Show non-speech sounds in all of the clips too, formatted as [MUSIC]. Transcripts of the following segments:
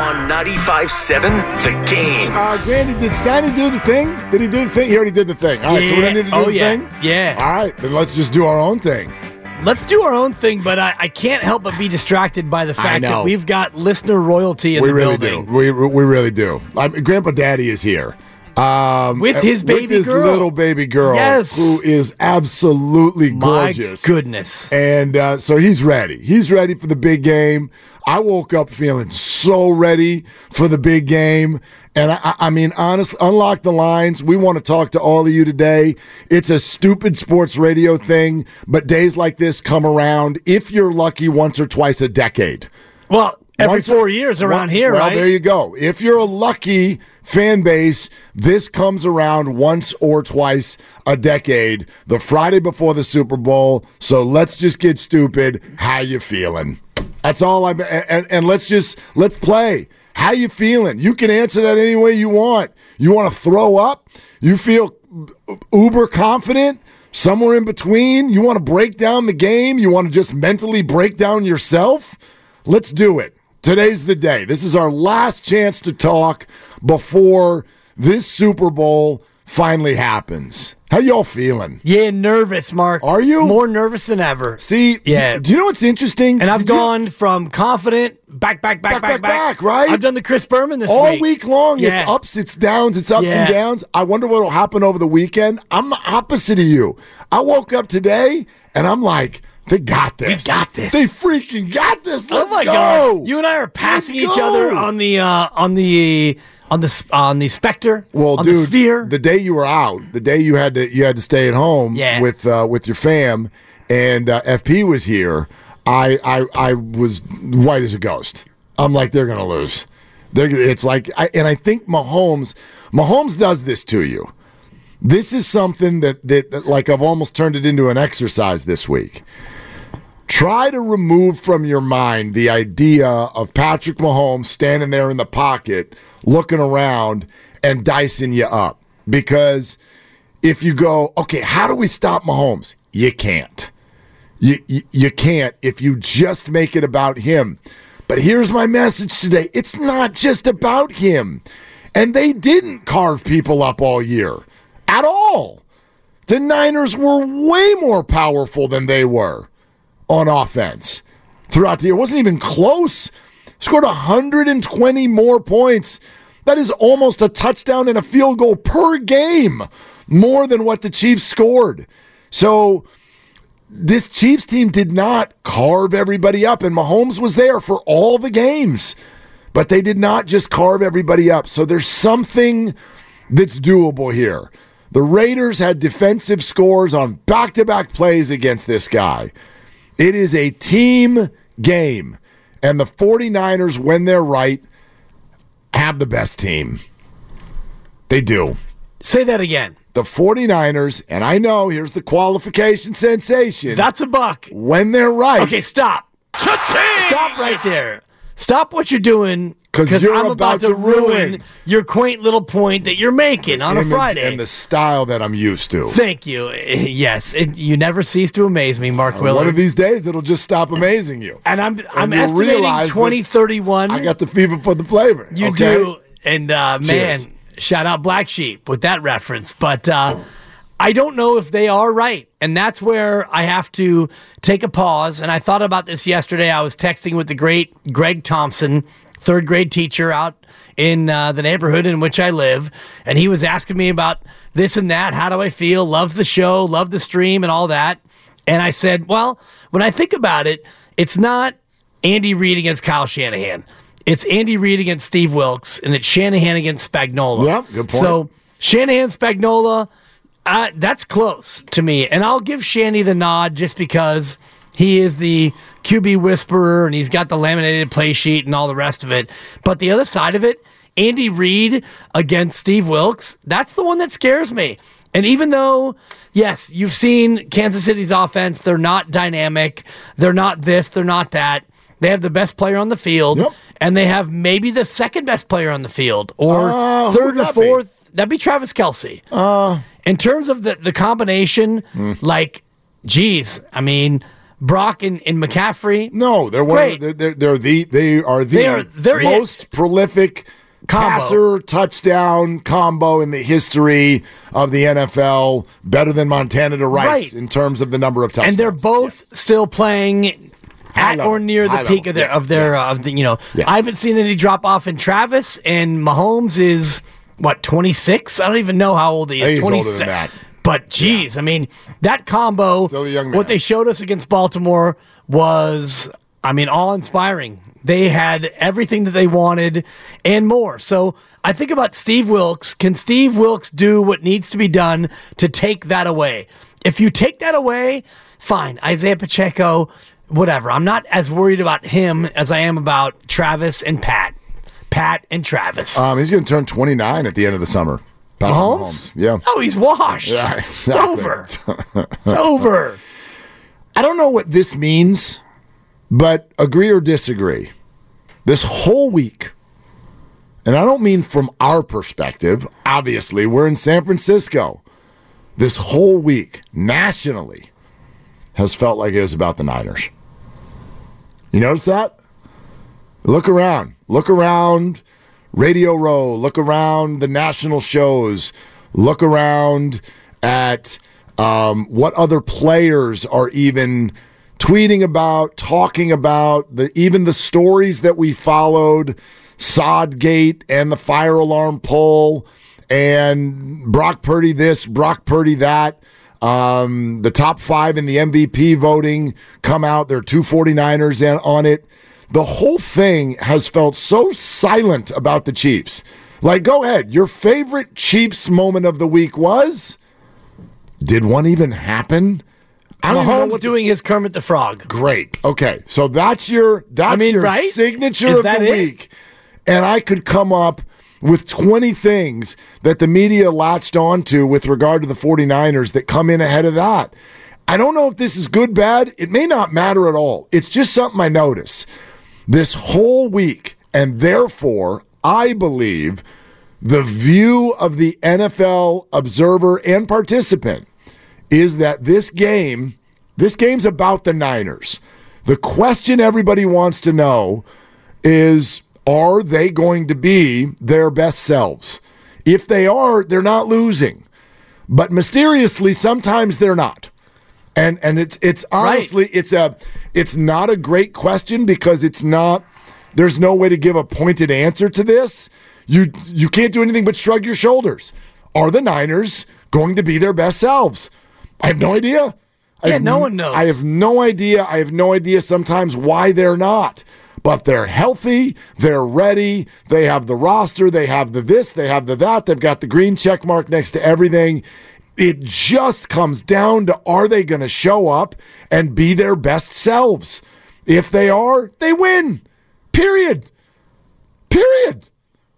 On 95.7 The Game. Uh, Grandy, did Steiny do the thing? Did he do the thing? He already did the thing. All right, so we don't need to do Oh, the yeah. thing? Yeah. All right, then let's just do our own thing. Let's do our own thing, but I, I can't help but be distracted by the fact that we've got listener royalty in the world. we the really building. do. We, we really do. I mean, Grandpa Daddy is here. Um, With his baby with his girl. little baby girl, Yes. who is absolutely gorgeous. My gorgeous. goodness. And uh, so he's ready. He's ready for the big game. I woke up feeling so ready for the big game. And I, I mean, honestly, unlock the lines. We want to talk to all of you today. It's a stupid sports radio thing, but days like this come around if you're lucky once or twice a decade. Well, every Once- four years around here, well, right? there you go. If you're a lucky fan base, this comes around once or twice a decade, the Friday before the Super Bowl. So let's just get stupid. How you feeling? That's all I'm. And, and let's just let's play. How you feeling? You can answer that any way you want. You want to throw up? You feel uber confident? Somewhere in between? You want to break down the game? You want to just mentally break down yourself? Let's do it. Today's the day. This is our last chance to talk before this Super Bowl finally happens. How y'all feeling? yeah, nervous, Mark. Are you? more nervous than ever? See, Yeah. Do you know what's interesting? And I've Did you- gone from confident back, back, back, Back, back, back, back, right? I've done the Chris Berman this all week. All week long. Yeah. It's ups, it's downs, it's ups Yeah. and downs. I wonder what will happen over the weekend. I'm the opposite of you. I woke up today and I'm like, they got this. We got this. They freaking got this. Let's oh my go. god! You and I are passing each other on the uh, on the on the on the specter. Well, on dude, the sphere. the day you were out, the day you had to you had to stay at home Yeah. with uh, with your fam, and uh, FP was here. I, I I was white as a ghost. I'm like they're gonna lose. They're, it's like, I, and I think Mahomes Mahomes does this to you. This is something that, that that like I've almost turned it into an exercise this week. Try to remove from your mind the idea of Patrick Mahomes standing there in the pocket, looking around and dicing you up. Because if you go, okay, how do we stop Mahomes? You can't. You, you, you can't if you just make it about him. But here's my message today it's not just about him. And they didn't carve people up all year at all. The Niners were way more powerful than they were on offense throughout the year. It wasn't even close. Scored 120 more points. That is almost a touchdown and a field goal per game, more than what the Chiefs scored. So this Chiefs team did not carve everybody up, and Mahomes was there for all the games, but they did not just carve everybody up. So there's something that's doable here. The Raiders had defensive scores on back to back plays against this guy. It is a team game, and the 49ers, when they're right, have the best team. They do. Say that again. The 49ers, and I know here's the qualification sensation. That's a buck. when they're right. Okay, stop. Stop right there. Stop what you're doing 'Cause you're I'm about, about to ruin ruin your quaint little point that you're making on a Friday. and the style that I'm used to. Thank you. [LAUGHS] Yes, it, you never cease to amaze me, Mark Willard. One of these days, it'll just stop amazing you. and I'm I'm you'll estimating 2031. I got the fever for the flavor. You okay? do. And uh, man, Cheers. shout out Black Sheep with that reference. But uh, I don't know if they are right. And that's where I have to take a pause. And I thought about this yesterday. I was texting with the great Greg Thompson, third grade teacher out in uh, the neighborhood in which I live. And he was asking me about this and that. How do I feel? Love the show, love the stream, and all that. And I said, well, when I think about it, it's not Andy Reid against Kyle Shanahan. It's Andy Reid against Steve Wilks, and it's Shanahan against Spagnuolo. Yeah, good point. So Shanahan, Spagnuolo, uh, that's close to me. And I'll give Shanny the nod just because he is the QB whisperer and he's got the laminated play sheet and all the rest of it. But the other side of it, Andy Reid against Steve Wilks, that's the one that scares me. And even though, yes, you've seen Kansas City's offense, they're not dynamic, they're not this, they're not that. They have the best player on the field, Yep. and they have maybe the second best player on the field, or Uh, third or that be? fourth. That'd be Travis Kelce. Uh. In terms of the, the combination, Hmm. like, geez, I mean, Brock and, and McCaffrey. No, they're one. They're, they're, they're the they are the They are- they're it. most prolific Combo. passer touchdown combo in the history of the NFL. Better than Montana to Rice Right. in terms of the number of touchdowns. and they're both still playing at level. or near the peak level. of their Yes, of their yes. uh, of the, you know. Yeah. I haven't seen any drop off in Travis and Mahomes is what 26. I don't even know how old he is. He's older than 26. that. But geez, I mean that combo. Still a young What they showed us against Baltimore was, I mean, all inspiring. They had everything that they wanted and more. So I think about Steve Wilks. Can Steve Wilks do what needs to be done to take that away? If you take that away, fine. Isaiah Pacheco, whatever. I'm not as worried about him as I am about Travis and Pat. Pat and Travis. Um, he's going to turn 29 at the end of the summer. Patrick Mahomes? Yeah. Oh, he's washed. Yeah, exactly. It's over. [LAUGHS] it's over. I don't know what this means, but agree or disagree. This whole week, and I don't mean from our perspective, obviously, we're in San Francisco. This whole week, nationally, has felt like it was about the Niners. You notice that? Look around. Look around Radio Row. Look around the national shows. Look around at um, what other players are even tweeting about, talking about, the even the stories that we followed, Sodgate and the fire alarm poll and Brock Purdy this, Brock Purdy that. Um, the top five in the MVP voting come out. There are two 49ers in, on it. The whole thing has felt so silent about the Chiefs. Like, go ahead. Your favorite Chiefs moment of the week was? Did one even happen? I don't know Mahomes what the- doing his Kermit the Frog. Great. Okay, so that's your that's mean, your right? signature Is of the it? week, and I could come up with 20 things that the media latched onto with regard to the 49ers that come in ahead of that. I don't know if this is good, bad. It may not matter at all. It's just something I notice this whole week, and therefore, I believe the view of the NFL observer and participant is that this game, this game's about the Niners. The question everybody wants to know is are they going to be their best selves? If they are, they're not losing. But mysteriously, sometimes they're not. And and it's it's honestly it's a it's not a great question because it's not there's no way to give a pointed answer to this. You you can't do anything but shrug your shoulders. Are the Niners going to be their best selves? I have no idea. I Yeah, have no one knows. I have no idea. I have no idea sometimes why they're not. But they're healthy, they're ready, they have the roster, they have the this, they have the that, they've got the green check mark next to everything. It just comes down to are they going to show up and be their best selves? If they are, they win. Period. Period.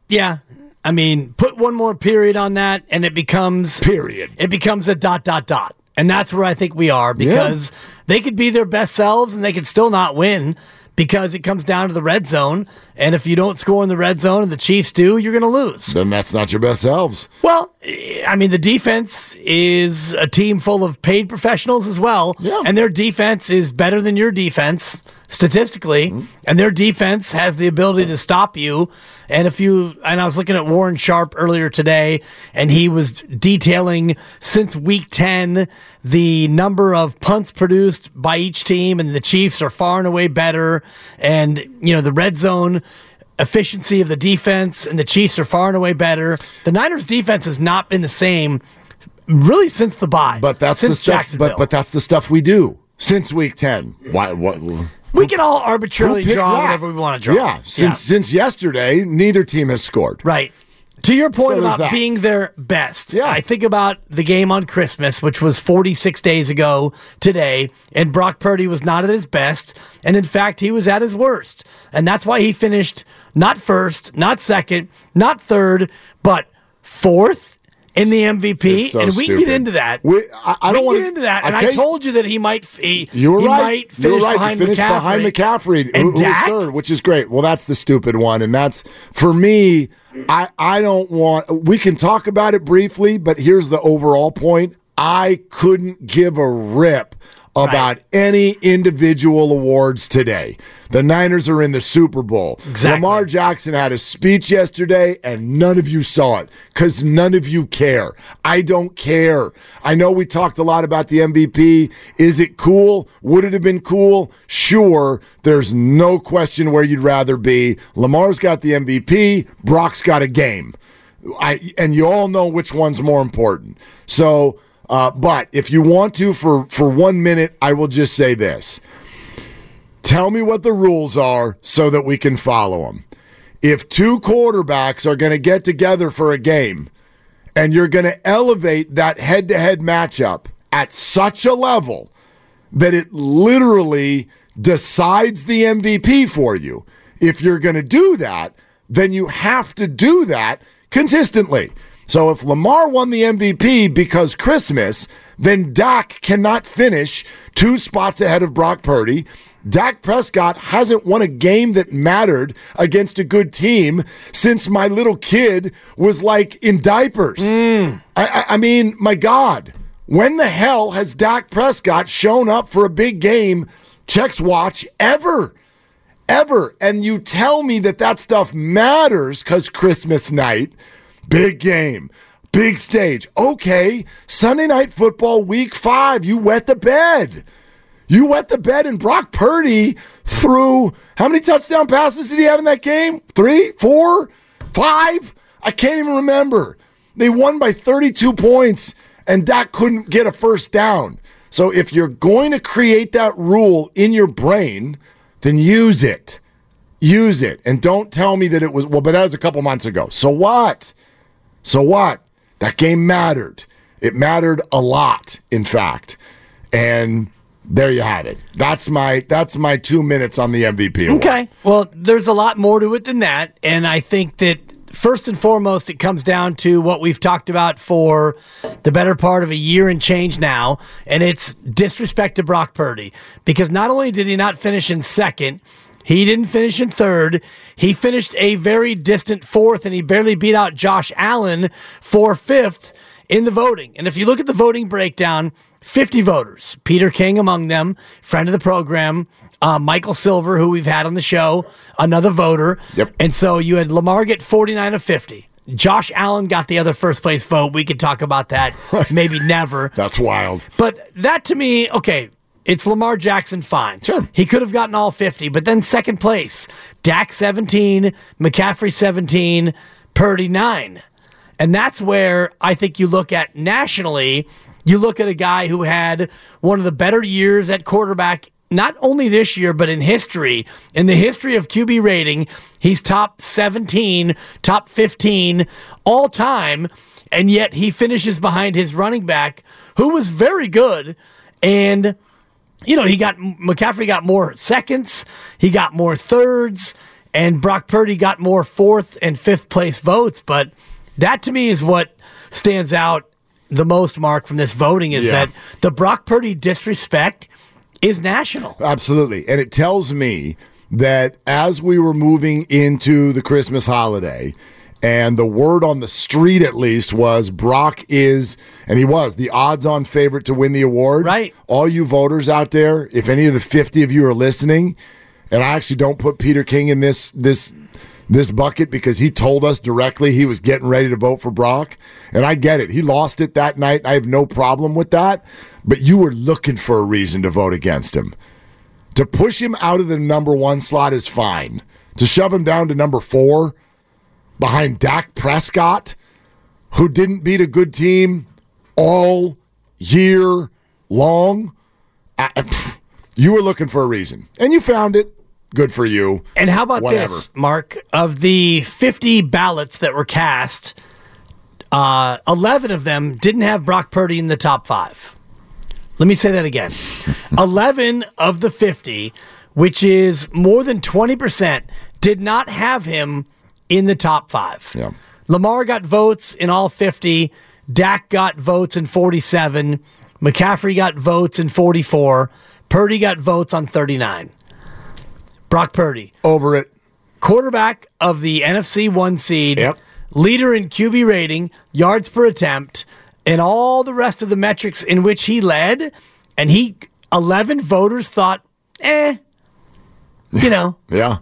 Yeah. I mean, put one more period on that and it becomes Period. it becomes a dot dot dot. And that's where I think we are because they could be their best selves and they could still not win. Because it comes down to the red zone. And if you don't score in the red zone and the Chiefs do, you're going to lose. Then that's not your best selves. Well, I mean, the defense is a team full of paid professionals as well. Yeah. And their defense is better than your defense statistically. Mm-hmm. And their defense has the ability to stop you. And if you, and I was looking at Warren Sharp earlier today, and he was detailing since week 10 the number of punts produced by each team, and the Chiefs are far and away better. And, you know, the red zone efficiency of the defense, and the Chiefs are far and away better. The Niners' defense has not been the same really since the bye. But that's the stuff. But but that's the stuff we do since week ten. Why? What? we can all arbitrarily draw that? whatever we want to draw. Yeah. Since since yesterday, neither team has scored. Right. To your point So about being their best, Yeah. I think about the game on Christmas, which was 46 days ago today, and Brock Purdy was not at his best, and in fact, he was at his worst. And that's why he finished not first, not second, not third, but fourth in the MVP. So and we stupid. get into that. We- I- I We don't wanna- get into that. And I, you- told you that he might. He, You were he right. might you were finish right. behind he finished McCaffrey. behind McCaffrey, And who, who was Dak? third, which is great. Well, that's the stupid one, and that's for me. I I don't want. We can talk about it briefly, but here's the overall point. I couldn't give a rip about any individual awards today. The Niners are in the Super Bowl. Exactly. Lamar Jackson had a speech yesterday, and none of you saw it because none of you care. I don't care. I know we talked a lot about the MVP. Is it cool? Would it have been cool? Sure. There's no question where you'd rather be. Lamar's got the MVP, Brock's got a game. I, and you all know which one's more important. So, uh, but if you want to, for, for one minute, I will just say this. Tell me what the rules are so that we can follow them. If two quarterbacks are going to get together for a game and you're going to elevate that head to head matchup at such a level that it literally decides the MVP for you, if you're going to do that, then you have to do that consistently. So if Lamar won the MVP because Christmas, then Dak cannot finish two spots ahead of Brock Purdy. Dak Prescott hasn't won a game that mattered against a good team since my little kid was like in diapers. Hmm. I, I, I mean, my God, when the hell has Dak Prescott shown up for a big game, checks watch, ever? Ever. And you tell me that that stuff matters because Christmas night, big game, big stage. Okay, Sunday night football, week five, you wet the bed. You wet the bed, and Brock Purdy threw how many touchdown passes did he have in that game? Three, four, five? I can't even remember. They won by 32 points, and Dak couldn't get a first down. So if you're going to create that rule in your brain, then use it. Use it. And don't tell me that it was, well, but that was a couple months ago. So what? So what? That game mattered. It mattered a lot, in fact. And there you have it. That's my that's my two minutes on the MVP. award. Okay. Well, there's a lot more to it than that. And I think that first and foremost, it comes down to what we've talked about for the better part of a year and change now. And it's disrespect to Brock Purdy. Because not only did he not finish in second, he didn't finish in third. He finished a very distant fourth, and he barely beat out Josh Allen for fifth in the voting. And if you look at the voting breakdown, 50 voters, Peter King among them, friend of the program, uh, Michael Silver, who we've had on the show, another voter. Yep. And so you had Lamar get 49 of 50. Josh Allen got the other first place vote. We could talk about that, [LAUGHS] maybe never. That's wild. But that to me, okay, it's Lamar Jackson, fine. Sure. He could have gotten all 50, but then second place, Dak 17, McCaffrey 17, Purdy 9. And that's where I think you look at nationally, you look at a guy who had one of the better years at quarterback, not only this year, but in history. In the history of QB rating, he's top 17, top 15 all time. And yet he finishes behind his running back, who was very good. And you know, he got McCaffrey got more seconds, he got more thirds, and Brock Purdy got more fourth and fifth place votes. But that to me is what stands out the most, Mark, from this voting is Yeah. that the Brock Purdy disrespect is national. Absolutely. And it tells me that as we were moving into the Christmas holiday, and the word on the street at least was Brock is, and he was the odds on favorite to win the award. Right. All you voters out there, if any of the 50 of you are listening, and I actually don't put Peter King in this this this bucket because he told us directly he was getting ready to vote for Brock. And I get it. He lost it that night. I have no problem with that. But you were looking for a reason to vote against him. To push him out of the number one slot is fine. To shove him down to number four behind Dak Prescott, who didn't beat a good team all year long, I, you were looking for a reason. And you found it. Good for you. And how about Whatever. this, Mark? Of the 50 ballots that were cast, uh, 11 of them didn't have Brock Purdy in the top five. Let me say that again. [LAUGHS] 11 of the 50, which is more than 20%, did not have him in the top five. Yeah. Lamar got votes in all 50. Dak got votes in 47. McCaffrey got votes in 44. Purdy got votes on 39. Brock Purdy, Over it. quarterback of the NFC one seed, Yep. leader in QB rating, yards per attempt, and all the rest of the metrics in which he led. And he, 11 voters thought, eh, you know, [LAUGHS] Yeah.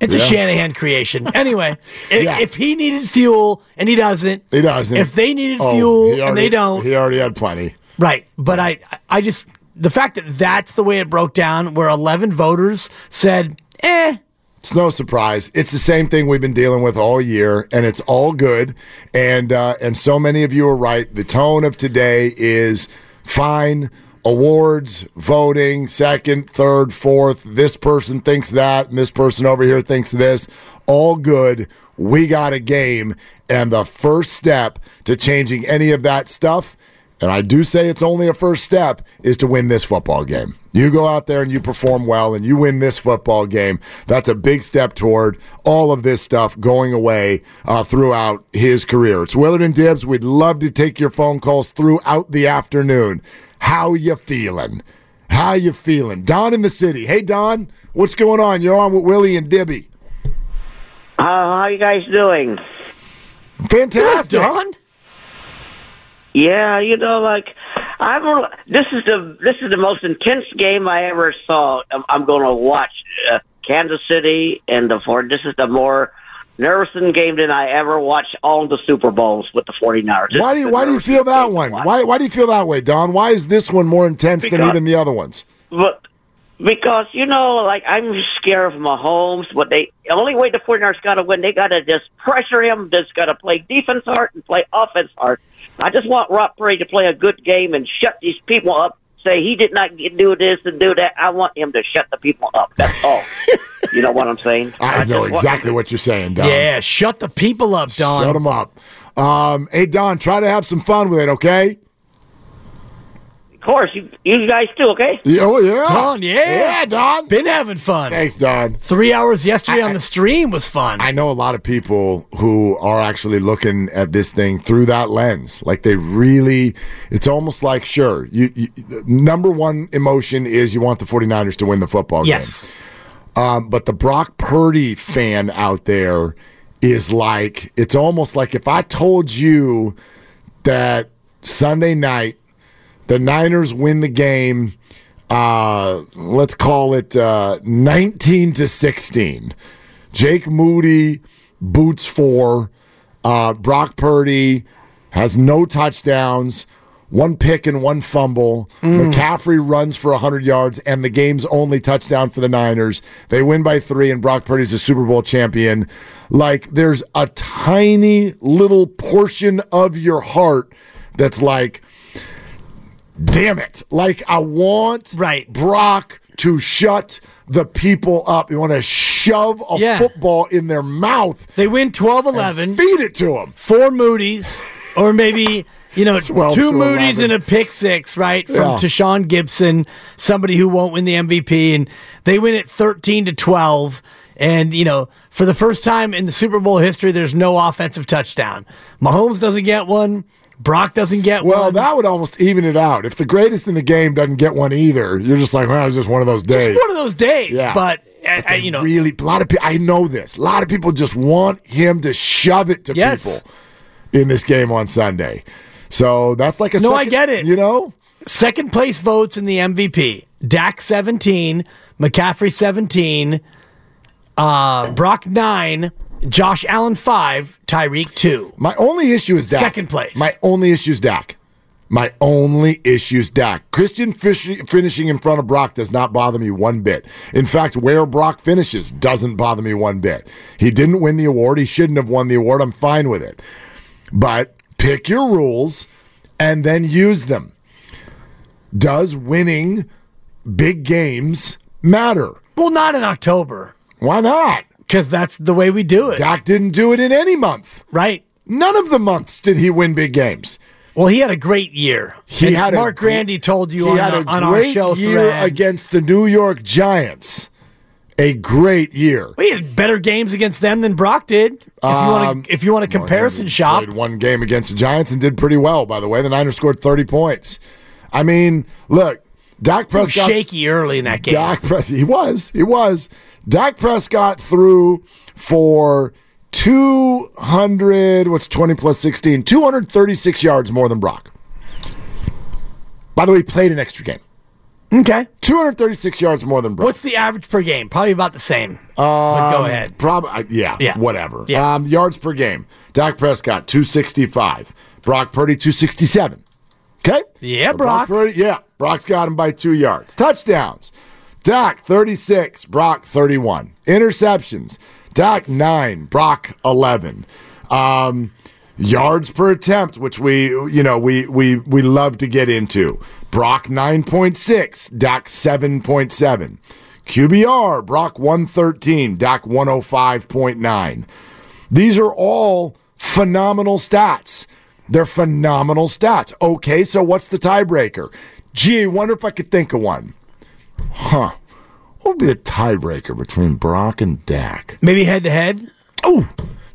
It's a Shanahan creation. [LAUGHS] Anyway, if, Yeah. if he needed fuel and he doesn't, He doesn't. If they needed Oh, fuel he and they don't, He already had plenty. right? But I, I just the fact that that's the way it broke down, where eleven voters said, "Eh, It's no surprise. It's the same thing we've been dealing with all year, and it's all good. And uh, and so many of you are right. The tone of today is fine. Awards, voting, second, third, fourth. This person thinks that, and this person over here thinks this. All good. We got a game, and the first step to changing any of that stuff and I do say it's only a first step, is to win this football game. You go out there and you perform well and you win this football game. That's a big step toward all of this stuff going away uh, throughout his career. It's Willard and Dibs. We'd love to take your phone calls throughout the afternoon. How you feeling? How you feeling? Don in the city. Hey, Don, what's going on? You're on with Willie and Dibby. How how you guys doing? Fantastic. Don." Yeah, you know, like I'm. This is the this is the most intense game I ever saw. I'm, I'm going to watch uh, Kansas City and the Ford. This is the more nervous game than I ever watched all the Super Bowls with the 49ers. Why do you why do you feel that one? Why why do you feel that way, Don? Why is this one more intense than even the other ones? But because you know, like I'm scared of Mahomes. But they the only way the 49ers got to win, they got to just pressure him. Just got to play defense hard and play offense hard. I just want Rob Brady to play a good game and shut these people up. Say he did not get- do this and do that. I want him to shut the people up. That's all. [LAUGHS] you know what I'm saying? I know just want- exactly what you're saying, Don. Yeah, shut the people up, Don. Shut them up. Um, hey, Don, try to have some fun with it, okay? Of course, you you guys too. Okay. Yeah, Oh, yeah. Don, yeah. Yeah, Don. Been having fun. Thanks, Don. Three hours yesterday on the stream was fun. I know a lot of people who are actually looking at this thing through that lens. Like they really, it's almost like, sure, you, you number one emotion is you want the 49ers to win the football yes. game. Um, but the Brock Purdy fan out there is like, it's almost like if I told you that Sunday night the Niners win the game, uh, let's call it uh, 19 to 16. Jake Moody boots four. Uh, Brock Purdy has no touchdowns, one pick and one fumble. McCaffrey runs for 100 yards, and the game's only touchdown for the Niners. They win by three, and Brock Purdy's a Super Bowl champion. Like, there's a tiny little portion of your heart that's like, damn it. Like, I want Right. Brock to shut the people up. You want to shove a Yeah. football in their mouth, They win 12 11, feed it to them. four Moody's, or maybe, you know, two Moody's 11. and a pick six, right? From Yeah. Tashaun Gipson, somebody who won't win the MVP. And they win it 13 to 12. And, you know, for the first time in the Super Bowl history, there's no offensive touchdown. Mahomes doesn't get one. Brock doesn't get Well, one. Well, that would almost even it out. If the greatest in the game doesn't get one either, you're just like, well, it's just one of those days. Just one of those days. Yeah. But, uh, But they you know, really, a lot of people. I know this. A lot of people just want him to shove it to Yes. people in this game on Sunday. So that's like a No, I get it. You know, second place votes in the MVP. Dak 17, McCaffrey 17, uh, Brock 9, Josh Allen 5, Tyreek 2. my only issue is Dak. Second place. My only issue is Dak. My only issue is Dak. Christian fish- finishing in front of Brock does not bother me one bit. In fact, where Brock finishes doesn't bother me one bit. He didn't win the award. He shouldn't have won the award. I'm fine with it. But pick your rules and then use them. Does winning big games matter? Well, not in October, Why not? Because that's the way we do it. Dak didn't do it in any month. right? None of the months did he win big games. Well, he had a great year. He And had a Mark gr- Grandy told you he on, had a on our great show year thread. against the New York Giants. A great year. We had better games against them than Brock did. If you want Um, to, if you want a comparison He shop, Played one game against the Giants and did pretty well. By the way, the Niners scored thirty points. I mean, look, Dak he was Prescott. shaky early in that game. Dak Prescott, he was, he was. Dak Prescott threw for two hundred. What's twenty plus sixteen? Two hundred thirty-six yards more than Brock. By the way, he played an extra game. Okay. 236 yards more than Brock. What's the average per game? Probably about the same. but go ahead. Probably, yeah, Yeah. whatever. Yeah. Um, yards per game. Dak Prescott, 265. Brock Purdy, 267. Okay? Yeah, So Brock. Purdy, yeah, Brock's got him by two yards. Touchdowns. Dak, 36. Brock, 31. Interceptions. Dak, 9. Brock, 11. Um, yards per attempt, which we, you know, we, we, we love to get into. Brock, 9.6. Dak, 7.7. QBR, Brock 113, Dak 105.9. These are all phenomenal stats. They're phenomenal stats. Okay, so what's the tiebreaker? Gee, wonder if I could think of one. Huh. What would be the tiebreaker between Brock and Dak? Maybe head to head. Oh,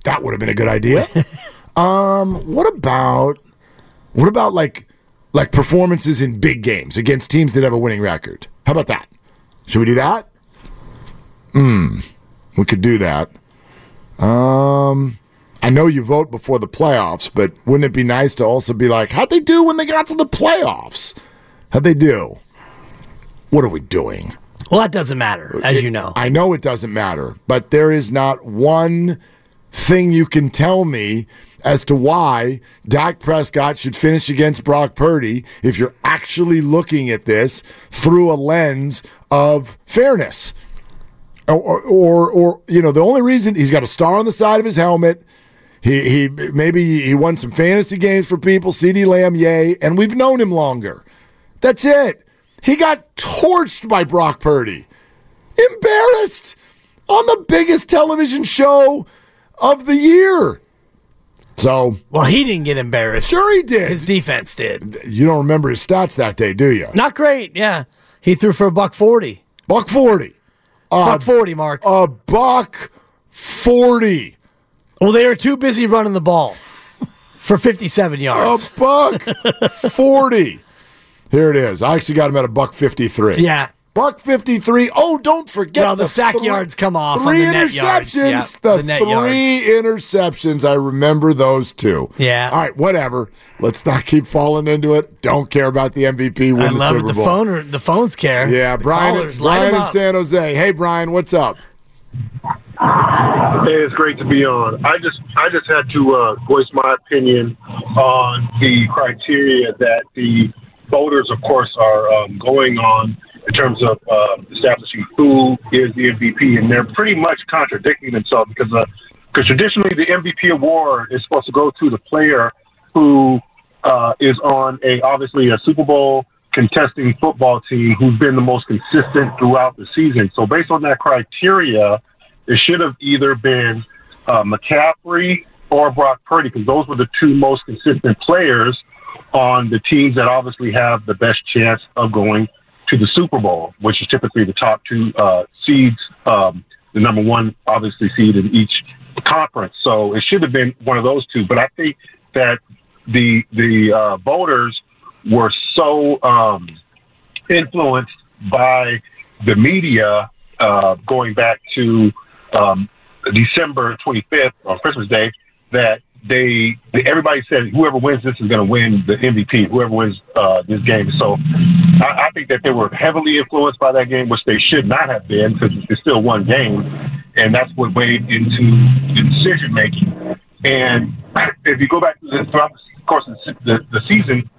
that would have been a good idea. [LAUGHS] um, what about what about like like performances in big games against teams that have a winning record? How about that? Should we do that? Hmm, we could do that. Um, I know you vote before the playoffs, but wouldn't it be nice to also be like, how'd they do when they got to the playoffs? How'd they do? What are we doing? Well, that doesn't matter, as you know. I know it doesn't matter, but there is not one thing you can tell me as to why Dak Prescott should finish against Brock Purdy if you're actually looking at this through a lens of fairness. Or, or, or, or, you know, the only reason he's got a star on the side of his helmet. He, he maybe he won some fantasy games for people. CeeDee Lamb, yay, and we've known him longer. That's it. He got torched by Brock Purdy embarrassed on the biggest television show of the year. So, well, he didn't get embarrassed. sure he did. His defense did. you don't remember his stats that day, do you? Not great. Yeah, he threw for a buck forty. Buck 40. buck forty, Mark. A buck 40. well, they were too busy running the ball for fifty-seven yards. A buck [LAUGHS] 40. Here it is. I actually got him at a buck 53. yeah. Buck 53. Oh, don't forget Well, the sack three- yards come off on Three the net yards. interceptions. Yeah, the, the net three interceptions. I remember those two. Yeah. All right, whatever. Let's not keep falling into it. Don't care about the MVP. Win I the love Super it. The Bowl. phone. The phones care. Yeah, The Brian. callers, Brian in up. San Jose. Hey, Brian, what's up? Hey, it's great to be on. I just I just had to uh, voice my opinion on the criteria that the voters, of course, are um, going on in terms of uh, establishing who is the MVP, and they're pretty much contradicting themselves because uh, because traditionally the MVP award is supposed to go to the player who uh, is on a obviously a Super Bowl contesting football team who's been the most consistent throughout the season. So based on that criteria, it should have either been uh, McCaffrey or Brock Purdy because those were the two most consistent players on the teams that obviously have the best chance of going to the Super Bowl, which is typically the top two uh, seeds, um, the number one obviously seed in each conference. So it should have been one of those two. But I think that the the uh, voters were so um, influenced by the media uh, going back to um, December 25th on Christmas Day that they, they everybody said whoever wins this is going to win the MVP. Whoever wins uh, this game. So I, I think that they were heavily influenced by that game, which they should not have been because it's still one game, and that's what weighed into decision making. And [CLEARS THROAT] if you go back to the, throughout the course of the, the, the season,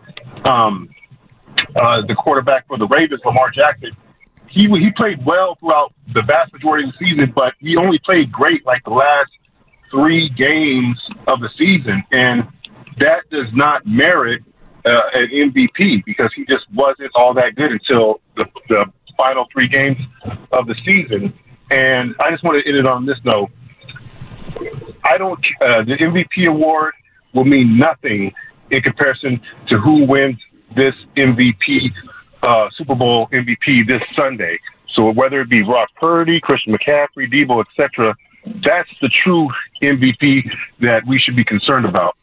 um, uh, the quarterback for the Ravens, Lamar Jackson, he he played well throughout the vast majority of the season, but he only played great like the last three games of the season, and that does not merit uh, an MVP because he just wasn't all that good until the, the final three games of the season. And I just want to end it on this note. I don't. Uh, the MVP award will mean nothing in comparison to who wins this MVP, uh, Super Bowl MVP this Sunday. So whether it be Brock Purdy, Christian McCaffrey, Deebo, etc., that's the true MVP that we should be concerned about.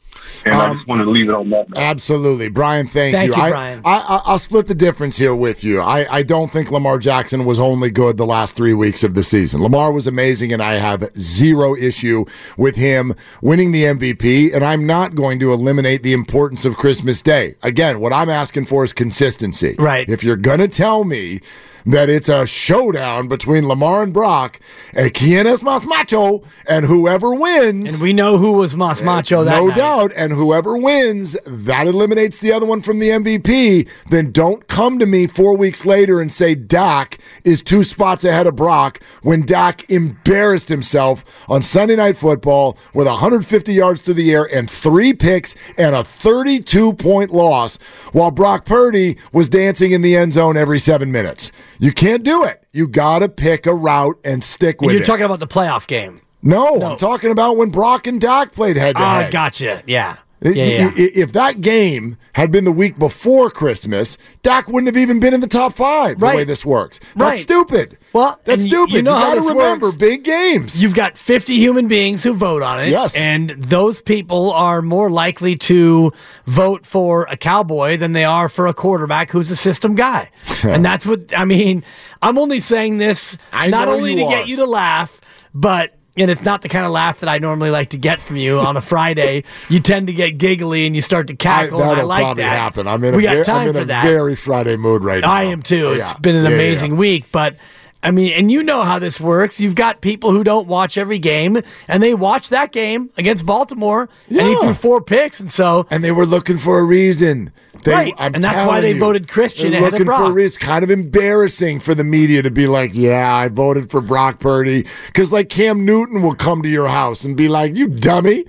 And um, I just wanted to leave it on that. Note. Absolutely, Brian. Thank, thank you. you I, Brian. I, I, will split the difference here with you. I, I don't think Lamar Jackson was only good the last three weeks of the season. Lamar was amazing, and I have zero issue with him winning the MVP. And I'm not going to eliminate the importance of Christmas Day. Again, what I'm asking for is consistency. Right. If you're gonna tell me that it's a showdown between Lamar and Brock, and Quien es Mas Macho, and whoever wins. And we know who was Mas Macho that No night. doubt. And whoever wins, that eliminates the other one from the MVP. Then don't come to me four weeks later and say Dak is two spots ahead of Brock when Dak embarrassed himself on Sunday Night Football with 150 yards through the air and three picks and a 32 point loss while Brock Purdy was dancing in the end zone every seven minutes. You can't do it. You got to pick a route and stick with and you're it. talking about the playoff game. no, No. I'm talking about when Brock and Dak played head to Ah, head. gotcha. Yeah. Yeah, yeah. If that game had been the week before Christmas, Dak wouldn't have even been in the top five. The way this works, that's Right. stupid. Well, that's stupid. you know how got to remember works. big games. You've got 50 human beings who vote on it. Yes. And those people are more likely to vote for a cowboy than they are for a quarterback who's a system guy. [LAUGHS] and that's what, I mean, I'm only saying this I not only to are. get you to laugh, but. And it's not the kind of laugh that I normally like to get from you on a Friday. you tend to get giggly and you start to cackle. I that'll like probably that. happen. I'm in we a, got time I'm in for a that. very Friday mood right now. I am too. Oh, It's yeah. been an Yeah, yeah, amazing yeah. week, but I mean, and you know how this works. You've got people who don't watch every game, and they watch that game against Baltimore, and he threw four picks, and so And they were looking for a reason. They, Right, I'm and that's why they you, voted Christian they're looking for a Brock. reason. It's kind of embarrassing for the media to be like, "Yeah, I voted for Brock Purdy," because like Cam Newton will come to your house and be like, "You dummy."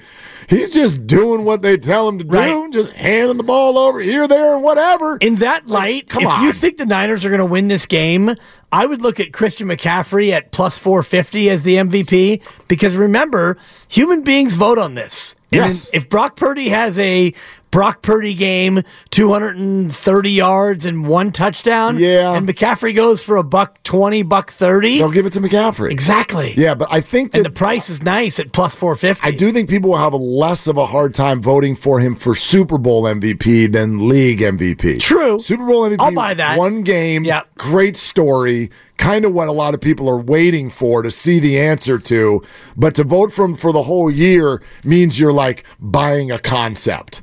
He's just doing what they tell him to do, Right. just handing the ball over here, there, and whatever. in that light, come if on. you think the Niners are going to win this game, I would look at Christian McCaffrey at plus 450 as the MVP because remember, human beings vote on this. And Yes. if Brock Purdy has a Brock Purdy game, 230 yards and one touchdown, Yeah. and McCaffrey goes for a buck 20, buck 30, They'll give it to McCaffrey. exactly. Yeah, but I think that And the price is nice at plus 450. I do think people will have less of a hard time voting for him for Super Bowl MVP than league MVP. True. Super Bowl MVP. I'll buy that. One game. Yeah. Great story. Kind of what a lot of people are waiting for to see the answer to. But to vote for him for the whole year means you're like buying a concept.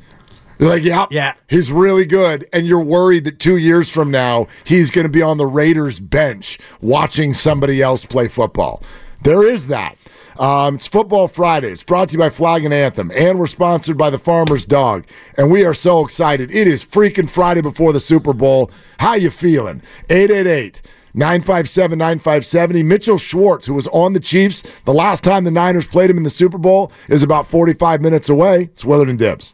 Like, yeah, Yeah. he's really good. And you're worried that two years from now, he's going to be on the Raiders bench watching somebody else play football. There is that. Um, it's Football Friday. It's brought to you by Flag and Anthem, and we're sponsored by the Farmer's Dog. And we are so excited. It is freaking Friday before the Super Bowl. How you feeling? 888 957 9570. Mitchell Schwartz, who was on the Chiefs the last time the Niners played him in the Super Bowl, is about 45 minutes away. It's Willard and Dibs.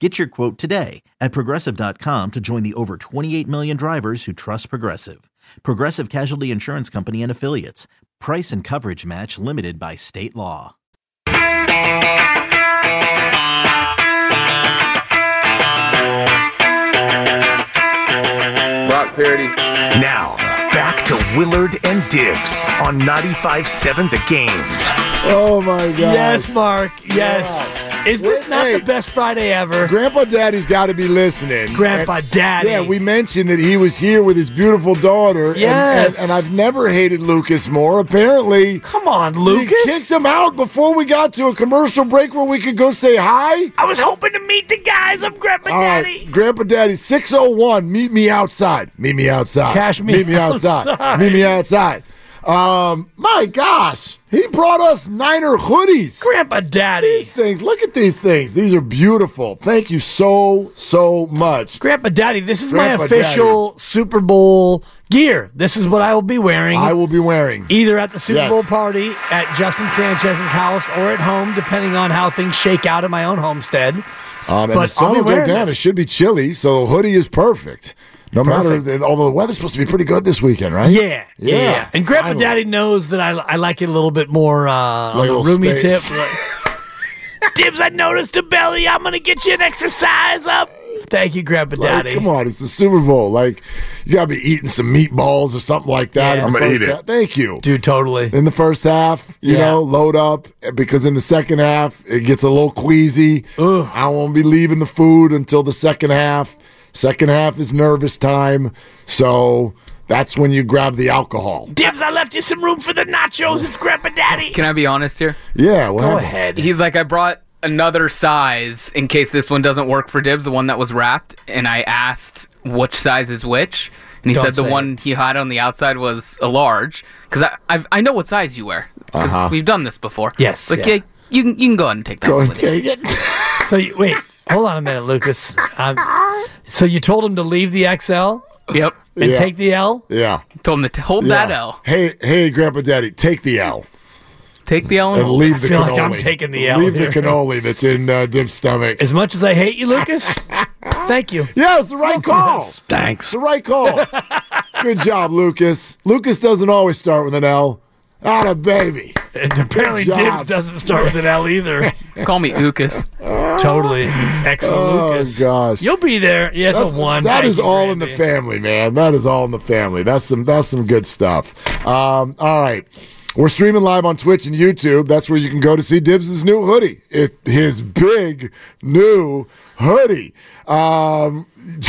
Get your quote today at progressive.com to join the over 28 million drivers who trust Progressive. Progressive Casualty Insurance Company and Affiliates. Price and coverage match limited by state law. Rock parody. Now, back to Willard and Dibs on 95.7 The Game. Oh my god. Yes, Mark. Yes. Is this not Hey. the best Friday ever? Grandpa Daddy's got to be listening. Grandpa And- Daddy. Yeah, we mentioned that he was here with his beautiful daughter. and- Yes. And, and I've never hated Lucas more. Apparently, Come on, Lucas. kicked him out before we got to a commercial break where we could go say hi. I was hoping to meet the guys. I'm Grandpa All right, Daddy. Grandpa Daddy, 601, meet me outside. Meet me outside. Cash me Meet me outside. outside. Meet me outside. Um, my gosh, he brought us Niner hoodies. Grandpa Daddy. These things, look at these things. These are beautiful. Thank you so, so much. Grandpa Daddy, this is Grandpa my official Super Bowl gear. This is what I will be wearing. I will be wearing. Either at the Super Yes. Bowl party at Justin Sanchez's house or at home, depending on how things shake out at my own homestead. Um, and But the sun I'll go down. this. It should be chilly, so hoodie is perfect. No matter, although the weather's supposed to be pretty good this weekend, right? Yeah, yeah. Yeah, And Grandpa finally. Daddy knows that I, I like it a little bit more uh, on Like a the little roomy space. tip. [LAUGHS] Dibs, I noticed a belly. I'm gonna get you an extra size up. Thank you, Grandpa Like, Daddy. come on, it's the Super Bowl. Like, you gotta be eating some meatballs or something like that. Yeah. I'm gonna first eat it. Thank you. Dude, totally. In the first half, you Yeah. know, load up because in the second half it gets a little queasy. I won't be leaving the food until the second half. Second half is nervous time, so that's when you grab the alcohol. Dibs, I left you some room for the nachos. It's Grandpa Daddy. Can I be honest here? Yeah, what Go ahead. He's like, I brought another size in case this one doesn't work for Dibs, the one that was wrapped, and I asked which size is which, and he Don't said the say one he had on the outside was a large, because I I've, I know what size you wear, because Uh-huh. we've done this before. Yes, like yeah. yeah, you can you can go ahead and take that Go and with you. take it. So you, wait, hold on a minute, Lucas. Um, so you told him to leave the XL Yep. and Yeah. take the L? Yeah. Told him to t- hold yeah. that L. Hey, hey, Grandpa Daddy, take the L. Take the L and and leave it. the feel cannoli. like I'm taking the L Leave here. the cannoli that's in uh, Dib's stomach. As much as I hate you, Lucas, [LAUGHS] thank you. Yeah, it's the right call. Thanks. the right call. [LAUGHS] Good job, Lucas. Lucas doesn't always start with an L. Out a baby. And apparently Dibs doesn't start with an L either. [LAUGHS] Call me Ukas. totally. Excellent, Oh Lucas. gosh. You'll be there. Yeah, it's That's- a one. That Thank is all in the family, man. That is all in the family. That's some that's some good stuff. Um, all right. We're streaming live on Twitch and YouTube. That's where you can go to see Dibs' new hoodie. It, his big new hoodie. Um, [LAUGHS]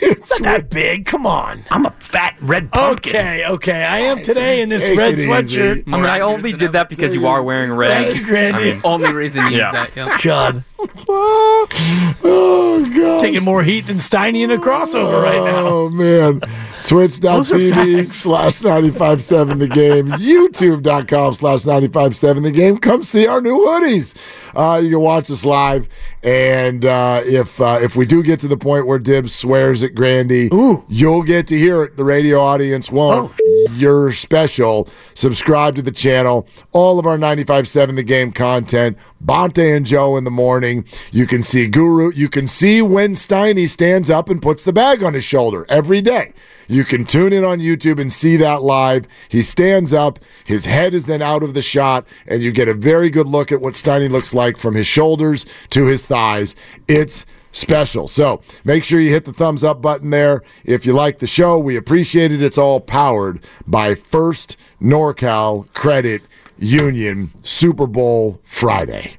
Not that big. Come on. I'm a fat red pumpkin. Okay, okay. I am today in this Take red it easy. sweatshirt. I mean, I only did that because you are wearing red. Thank you, Grandy. Only reason you [LAUGHS] Yeah. use that. Yeah. God, [LAUGHS] oh, God. taking more heat than Steiny in a crossover right now. Oh man. Twitch.tv slash 957 the game. [LAUGHS] YouTube.com slash 957 the game. Come see our new hoodies. Uh, you can watch us live. And uh, if uh, if we do get to the point where Dibs swears at Grandy, Ooh. you'll get to hear it. The radio audience won't. You're special. Subscribe to the channel. All of our 95.7 The Game content. Bonta and Joe in the morning. You can see Guru. You can see when Steiny stands up and puts the bag on his shoulder every day. You can tune in on YouTube and see that live. He stands up, his head is then out of the shot, and you get a very good look at what Steiny looks like from his shoulders to his thighs. It's special. So make sure you hit the thumbs up button there. If you like the show, we appreciate it. It's all powered by First NorCal Credit Union Super Bowl Friday.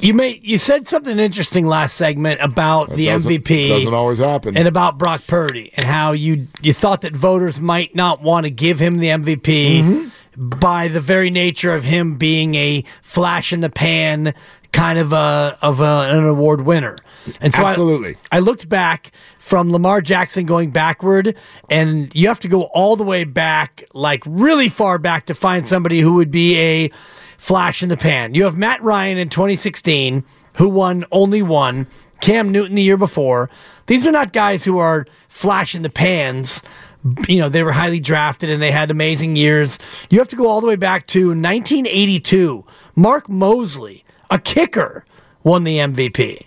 You may you said something interesting last segment about the Doesn't- MVP. doesn't always happen. and about Brock Purdy and how you you thought that voters might not want to give him the MVP Mm-hmm. By the very nature of him being a flash in the pan kind of a of a, an award winner. And so I- Absolutely. I, looked back from Lamar Jackson going backward, and you have to go all the way back, like really far back, to find somebody who would be a flash in the pan. You have Matt Ryan in 2016, who won only one. Cam Newton the year before. These are not guys who are flash in the pans. You know, they were highly drafted and they had amazing years. You have to go all the way back to 1982. Mark Moseley, a kicker, won the MVP.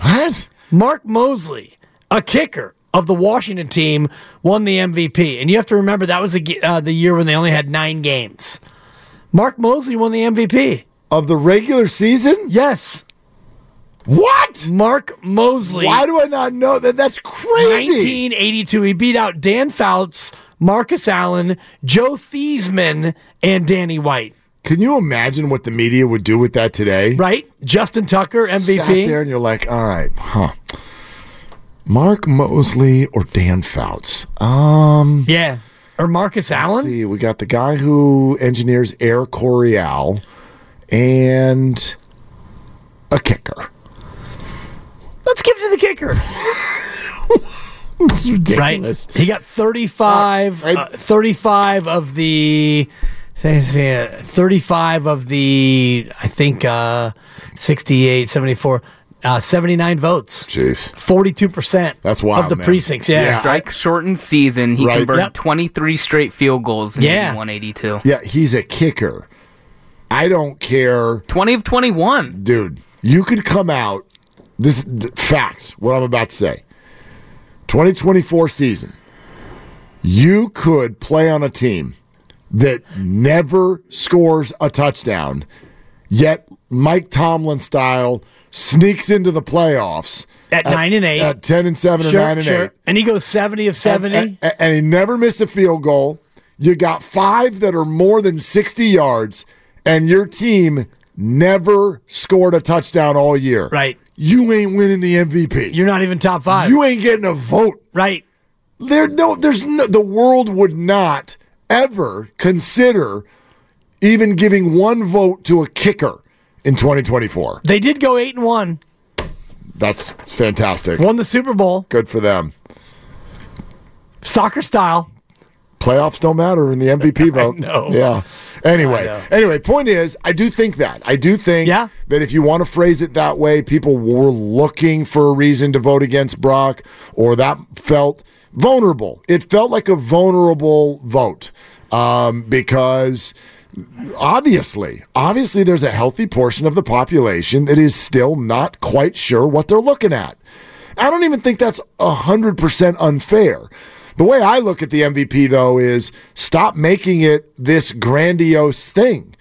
What? Mark Moseley, a kicker of the Washington team, won the MVP. And you have to remember that was the, uh, the year when they only had nine games. Mark Moseley won the MVP. Of the regular season? Yes. What? Mark Moseley. Why do I not know that? That's crazy. 1982. He beat out Dan Fouts, Marcus Allen, Joe Theismann, and Danny White. Can you imagine what the media would do with that today? Right? Justin Tucker, MVP. Sat there and you're like, all right, huh? Mark Moseley or Dan Fouts? Um, yeah, or Marcus Allen. See, we got the guy who engineers Air Coryell and a kicker. Let's give it to the kicker. [LAUGHS] It's ridiculous. Right? He got 35, I- uh, 35 of the, say, say, uh, 35 of the, I think, uh, 68, 74, uh, 79 votes. Jeez. 42% That's wild, of the man. precincts. Yeah. Strike shortened season. He Right. converted Yep. 23 straight field goals in Yeah. 182. Yeah, he's a kicker. I don't care. 20 of 21. Dude, you could come out. This th- facts, what I'm about to say. 2024 season. You could play on a team that never scores a touchdown, yet Mike Tomlin style sneaks into the playoffs At nine and eight. at 10 and 7 Sure, or 9 and sure. 8. And he goes 70 of 70. And, and- and he never missed a field goal. You got five that are more than 60 yards, and your team never scored a touchdown all year. Right. You ain't winning the MVP. You're not even top five. You ain't getting a vote. right. There, no, there's no. The world would not ever consider even giving one vote to a kicker in 2024. They did go 8 and 1, That's fantastic. won the Super Bowl, Good for them. soccer style. playoffs don't matter in the MVP [LAUGHS] vote. know. Yeah. Anyway, anyway, point is, I do think that. I do think Yeah. that if you want to phrase it that way, people were looking for a reason to vote against Brock, or that felt vulnerable. It felt like a vulnerable vote um, because obviously, obviously, there's a healthy portion of the population that is still not quite sure what they're looking at. I don't even think that's 100% unfair. The way I look at the MVP, though, is stop making it this grandiose thing.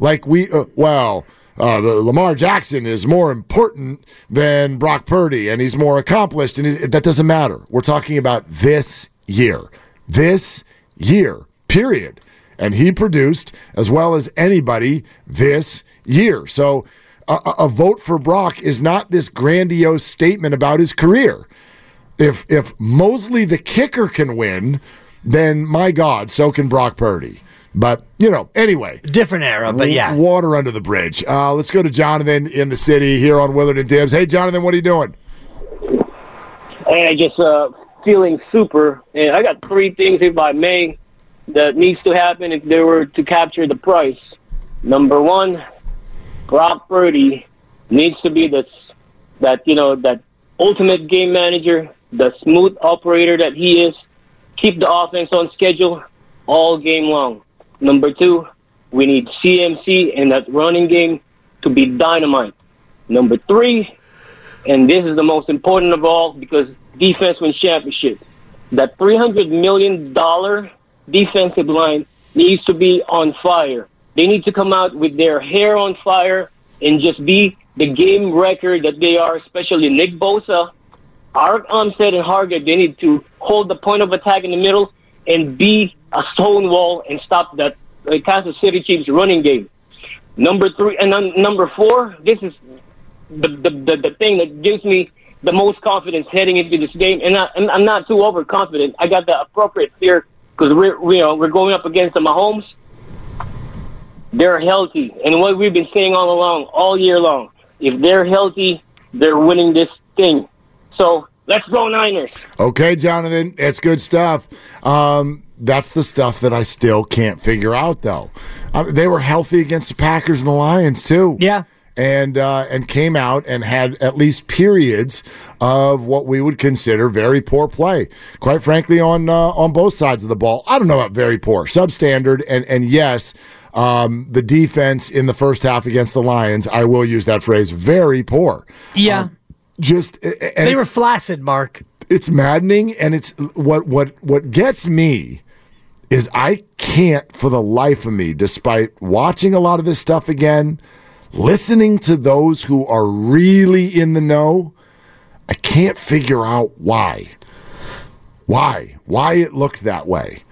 Like, we, uh, well, uh, Lamar Jackson is more important than Brock Purdy, and he's more accomplished, and that doesn't matter. We're talking about this year. This year, period. And he produced as well as anybody this year. So, a- a vote for Brock is not this grandiose statement about his career. If if Moseley the kicker can win, then my God, so can Brock Purdy. But you know, anyway, Different era, but yeah. water under the bridge. Uh, let's go to Jonathan in the city here on Willard and Dibs. Hey, Jonathan, what are you doing? Hey, I just uh, feeling super. And I got three things, if I may, that needs to happen if they were to capture the price. Number one, Brock Purdy needs to be the that you know that ultimate game manager, the smooth operator that he is. Keep the offense on schedule all game long. Number two, we need CMC and that running game to be dynamite. Number three, and this is the most important of all because defense wins championship. That three hundred million dollar defensive line needs to be on fire. They need to come out with their hair on fire and just be the game record that they are, especially Nick Bosa, Arik Armstead, and Hargrave. They need to hold the point of attack in the middle and be a stone wall and stop that uh, Kansas City Chiefs running game. Number three and number four, this is the, the, the, the thing that gives me the most confidence heading into this game, and I, I'm, I'm not too overconfident. I got the appropriate fear because we're we, you know we're going up against the Mahomes. They're healthy, and what we've been saying all along, all year long, if they're healthy, they're winning this thing. So let's go Niners. Okay, Jonathan, it's good stuff. Um, that's the stuff that I still can't figure out, though. Uh, they were healthy against the Packers and the Lions too. Yeah, and uh, and came out and had at least periods of what we would consider very poor play. Quite frankly, on uh, on both sides of the ball, I don't know about very poor, substandard, and and yes. Um, the defense in the first half against the Lions, I will use that phrase, very poor. Yeah. Um, just they were flaccid, Mark. It's maddening, and it's what what what gets me is I can't for the life of me, despite watching a lot of this stuff again, listening to those who are really in the know, I can't figure out why. Why? Why it looked that way.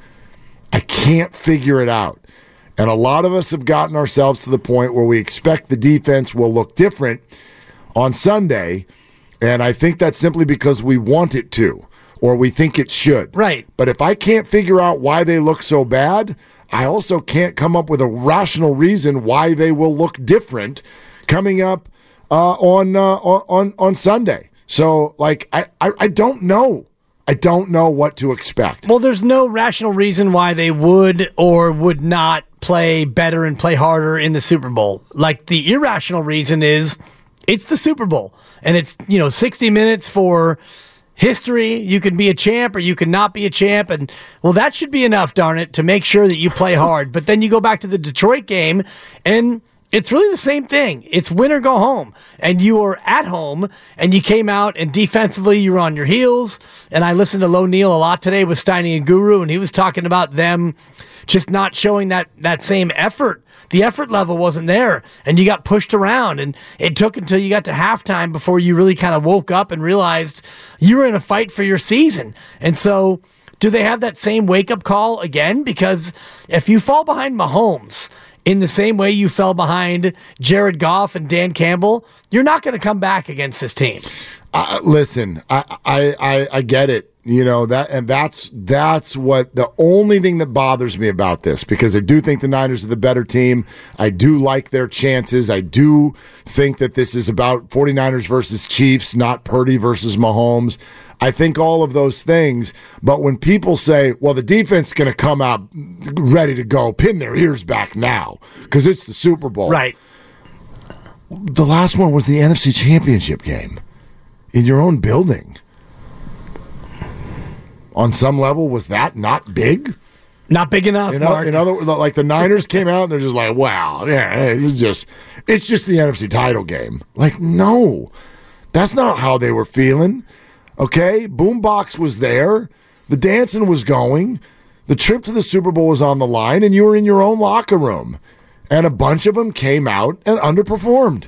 I can't figure it out. And a lot of us have gotten ourselves to the point where we expect the defense will look different on Sunday. And I think that's simply because we want it to or we think it should. Right. But if I can't figure out why they look so bad, I also can't come up with a rational reason why they will look different coming up uh, on, uh, on on Sunday. So, like, I, I, I don't know. I don't know what to expect. Well, there's no rational reason why they would or would not play better and play harder in the Super Bowl. Like the irrational reason is it's the Super Bowl and it's, you know, 60 minutes for history. You can be a champ or you can not be a champ. And well, that should be enough, darn it, to make sure that you play hard. But then you go back to the Detroit game and it's really the same thing. It's win or go home. And you were at home and you came out and defensively you were on your heels. And I listened to Low Neal a lot today with Steiny and Guru, and he was talking about them just not showing that that same effort. The effort level wasn't there, and you got pushed around. And it took until you got to halftime before you really kind of woke up and realized you were in a fight for your season. And so, do they have that same wake up call again? Because if you fall behind Mahomes in the same way you fell behind Jared Goff and Dan Campbell, you're not going to come back against this team. Uh, listen, I, I, I, I get it. You know that, and that's that's what the only thing that bothers me about this because I do think the Niners are the better team. I do like their chances. I do think that this is about 49ers versus Chiefs, not Purdy versus Mahomes. I think all of those things. But when people say, well, the defense is going to come out ready to go, pin their ears back now because it's the Super Bowl. Right. The last one was the NFC Championship game in your own building. On some level, was that not big? Not big enough. In, Mark. in other, like the Niners came out and they're just like, "Wow, yeah, it's just, it's just the NFC title game." Like, no, that's not how they were feeling. Okay, Boombox was there, the dancing was going, the trip to the Super Bowl was on the line, and you were in your own locker room, and a bunch of them came out and underperformed.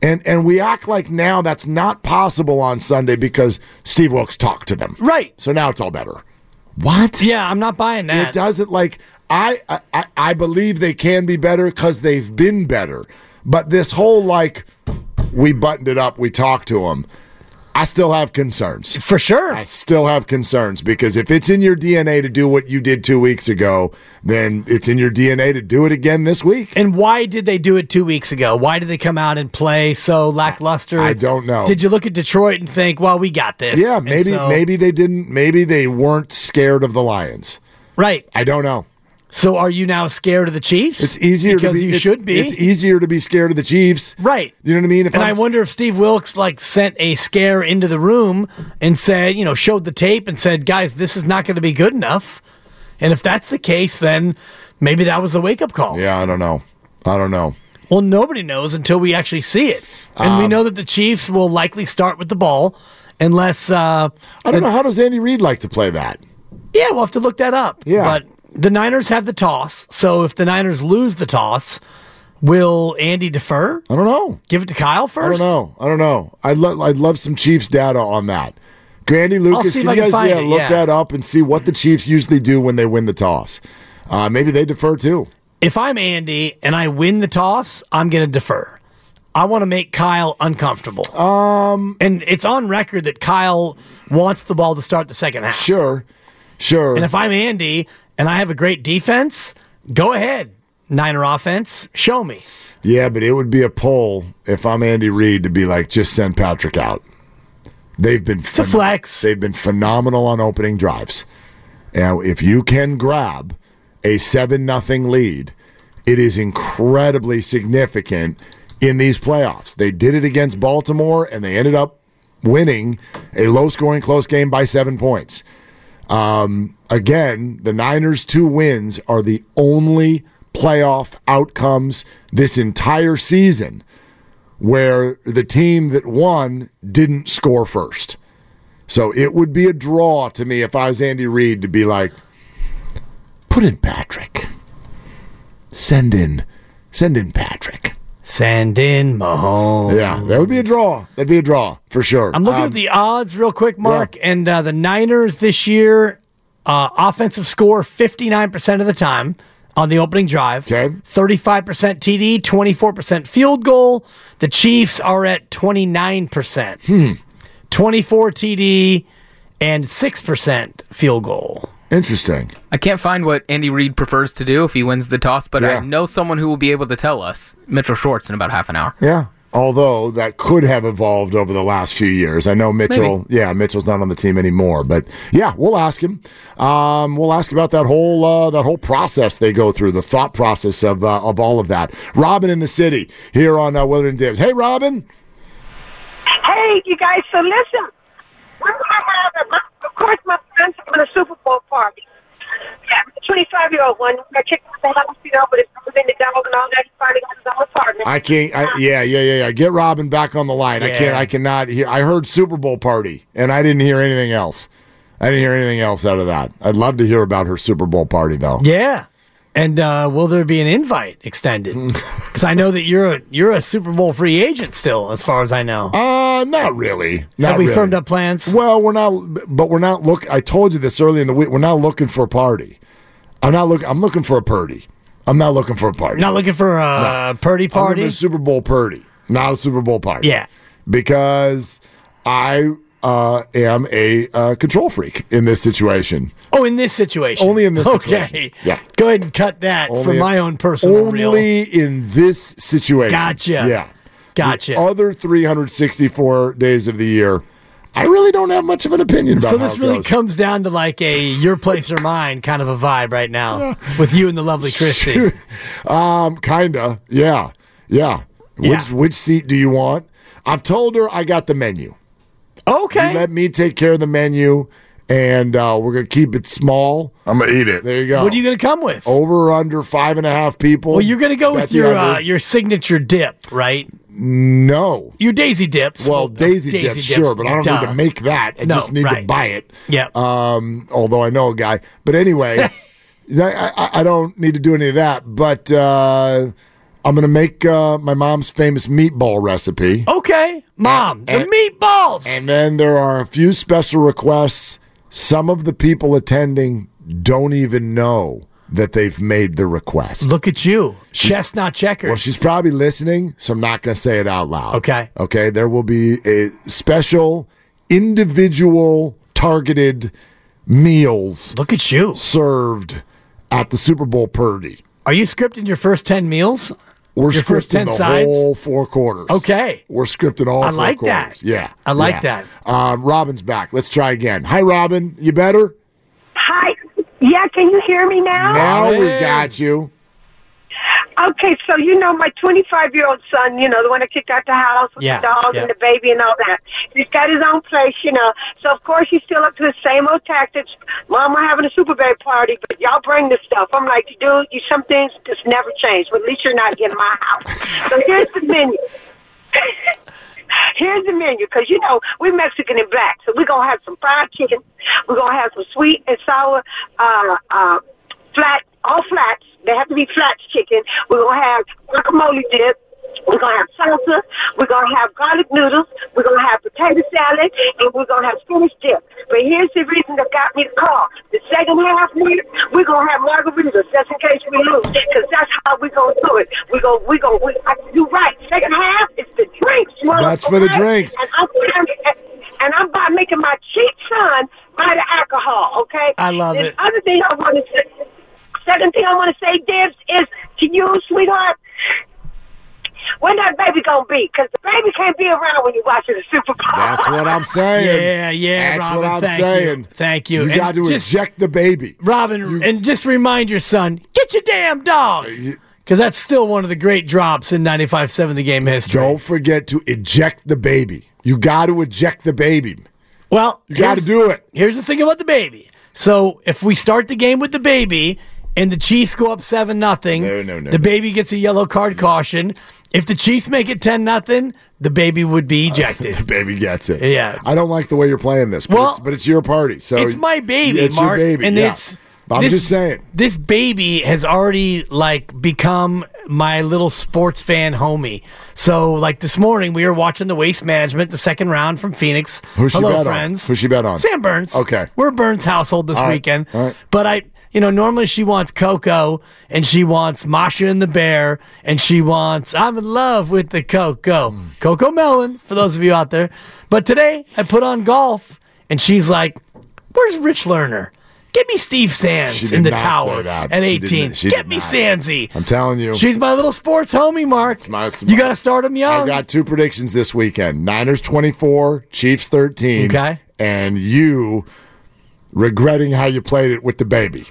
And and we act like now that's not possible on Sunday because Steve Wilks talked to them. Right. So now it's all better. What? Yeah, I'm not buying that. It doesn't like I I, I believe they can be better because they've been better. But this whole like we buttoned it up, we talked to them. I still have concerns. For sure. I still have concerns because if it's in your DNA to do what you did two weeks ago, then it's in your DNA to do it again this week. And why did they do it two weeks ago? Why did they come out and play so lackluster? I don't know. Did you look at Detroit and think, well, we got this? Yeah, maybe so- maybe they didn't maybe they weren't scared of the Lions. Right. I don't know. So are you now scared of the Chiefs? It's easier because to be you should be. It's easier to be scared of the Chiefs. Right. You know what I mean? If and i I'm- wonder if Steve Wilks like sent a scare into the room and said, you know, showed the tape and said, guys, this is not going to be good enough. And if that's the case, then maybe that was the wake up call. Yeah, I don't know. I don't know. Well, nobody knows until we actually see it. And we Um, know that the Chiefs will likely start with the ball unless. Uh, I don't know. How does Andy Reid like to play that? Yeah, we'll have to look that up. Yeah. But the Niners have the toss. So if the Niners lose the toss, will Andy defer? I don't know. Give it to Kyle first. I don't know. I don't know. I'd lo- I'd love some Chiefs data on that. Grandy Lucas, can you guys find yeah, it, look yeah. that up and see what the Chiefs usually do when they win the toss? Uh, maybe they defer too. If I'm Andy and I win the toss, I'm going to defer. I want to make Kyle uncomfortable. Um, and it's on record that Kyle wants the ball to start the second half. Sure, sure. And if I'm Andy and I have a great defense, go ahead. Niner offense, show me. Yeah, but it would be a pull if I'm Andy Reid to be like, just send Patrick out. They've been a flex. They've been phenomenal on opening drives. Now, if you can grab a seven nothing lead, it is incredibly significant in these playoffs. They did it against Baltimore, and they ended up winning a low scoring close game by seven points. Um, again, the Niners' two wins are the only playoff outcomes this entire season where the team that won didn't score first. So it would be a draw to me if I was Andy Reid to be like, put in Patrick. Send in, send in Patrick. Send in Mahomes. Yeah, that would be a draw. That'd be a draw for sure. I'm looking Um, at the odds real quick, Mark, and uh, the Niners this year, uh, offensive score 59% of the time on the opening drive. Okay. 35% TD, 24% field goal. The Chiefs are at 29%. Hmm. 24 TD and 6% field goal. Interesting. I can't find what Andy Reid prefers to do if he wins the toss, but Yeah. I know someone who will be able to tell us. Mitchell Schwartz in about half an hour. Yeah. Although that could have evolved over the last few years. I know Mitchell, yeah, Mitchell's not on the team anymore, but yeah, we'll ask him. Um, we'll ask about that whole uh, that whole process they go through, the thought process of uh, of all of that. Robin in the city here on uh, Willard and Dibs. Hey, Robin. Hey, you guys, so listen. We're going to have, a, of course, my friends having a Super Bowl party. Yeah, the 25 year old one. I kicked him out the house, you know, but it's been the dog and all that. He finally got his own apartment. I can't. I, yeah, yeah, yeah, yeah. Get Robin back on the line. I can't. I cannot hear. I heard Super Bowl party, and I didn't hear anything else. I didn't hear anything else out of that. I'd love to hear about her Super Bowl party, though. Yeah. And uh, will there be an invite extended? [LAUGHS] Because I know that you're a you're a Super Bowl free agent still, as far as I know. Uh, not really. Not Have we really. firmed up plans? Well, we're not, but we're not look. I told you this early in the week. We're not looking for a party. I'm not looking. I'm looking for a party. I'm not looking for a party. Not looking for a Purdy I'm party. a Super Bowl party, not a Super Bowl party. Yeah. because I uh, am a uh, control freak in this situation. Oh, in this situation. Only in this Okay. situation. Yeah. Go ahead and cut that for Only- my own personal Only reel. in this situation. Gotcha. Yeah. Gotcha. The other 364 days of the year, I really don't have much of an opinion about So this really goes. comes down to like a your place or mine kind of a vibe right now with you and the lovely Christy. um, kinda. Yeah. Yeah. Yeah. Which which seat do you want? I've told her I got the menu. Okay. You let me take care of the menu, and uh, we're gonna keep it small. I'm gonna eat it. There you go. What are you going to come with? Over or under five and a half people. Well, you're going to go with your uh, your signature dip, right? no. Your Daisy dips. Well, Daisy, dips, sure, but I don't need to make that. I No, just need to buy it. Yeah. Um, although I know a guy, but anyway, [LAUGHS] I, I, I don't need to do any of that. But uh, I'm gonna make uh, my mom's famous meatball recipe. Okay, mom, And- the meatballs. And then there are a few special requests. Some of the people attending don't even know that they've made the request. Look at you, chestnut checkers. Well, she's probably listening, so I'm not going to say it out loud. Okay. Okay. There will be a special, individual, targeted meals. Look at you served at the Super Bowl party. Are you scripting your first ten meals? We're Your first scripting 10 the sides? whole four quarters. Okay. We're scripting all I four like that. Yeah. I like yeah. that. Um, Robin's back. Let's try again. Hi, Robin. You better? Hi. Yeah, can you hear me now? Now we got you. Okay, so you know my 25 year old son, you know, the one that kicked out the house with Yeah, the dog yeah. and the baby and all that. He's got his own place, you know. So of course he's still up to the same old tactics. Mom, we're having a Super Bowl party, but y'all bring the stuff. I'm like, dude, you some things just never change. But at least you're not in my house. So here's the menu. [LAUGHS] Here's the menu, because you know we're Mexican and black, so we're gonna have some fried chicken. We're gonna have some sweet and sour, uh, uh, flat, all flats. They have to be flats chicken. We're gonna have guacamole dip. We're gonna have salsa. We're gonna have garlic noodles. We're gonna have potato salad, and we're gonna have spinach dip. But here's the reason that got me to call. The second half, we're, we're gonna have margaritas just in case we lose, because that's how we're gonna do it. We go, we go. We, I, you right. Second half is the drinks. You wanna- That's for the drinks. And I'm, and I'm about making my cheap son buy the alcohol. Okay. I love the it. Other thing I want to say. Second thing I want to say, Dibs, is to you, sweetheart. When that baby gonna be. Because the baby can't be around when you're watching the Super Bowl. That's what I'm [LAUGHS] saying. Yeah, yeah, That's Robin, what I'm thank saying. You. Thank you. You And got to just- eject the baby. Robin, and just remind your son, get your damn dog. Uh, because that's still one of the great drops in 95.7 the game history. Don't forget to eject the baby. You got to eject the baby. Well, You got to do it. Here's the thing about the baby. So if we start the game with the baby and the Chiefs go up seven nothing, No, no, no, the baby gets a yellow card caution. If the Chiefs make it ten nothing, the baby would be [LAUGHS] ejected. The baby gets it. Yeah. I don't like the way you're playing this, but, Well, it's, but it's your party. So it's my baby, It's Mark, your baby. and yeah. it's. I'm this- just saying. This baby has already like become my little sports fan homie. So like this morning we were watching the Waste Management, the second round from Phoenix. Who's she Hello, bet on? friends. Who's she bet on? Sam Burns. Okay. We're Burns household this right. weekend. All right. But I, you know, normally she wants Coco and she wants Masha and the Bear and she wants I'm in love with the Coco. Hmm. Coco Melon, for those of you out there. But today I put on golf and she's like, Where's Rich Lerner? Get me Steve Sands in the tower at 18. didn't- she Get me not. Sandsy. I'm telling you. She's my little sports homie, Mark. my- you got to start him young. I've got two predictions this weekend Niners 24, Chiefs 13. Okay. And you regretting how you played it with the baby.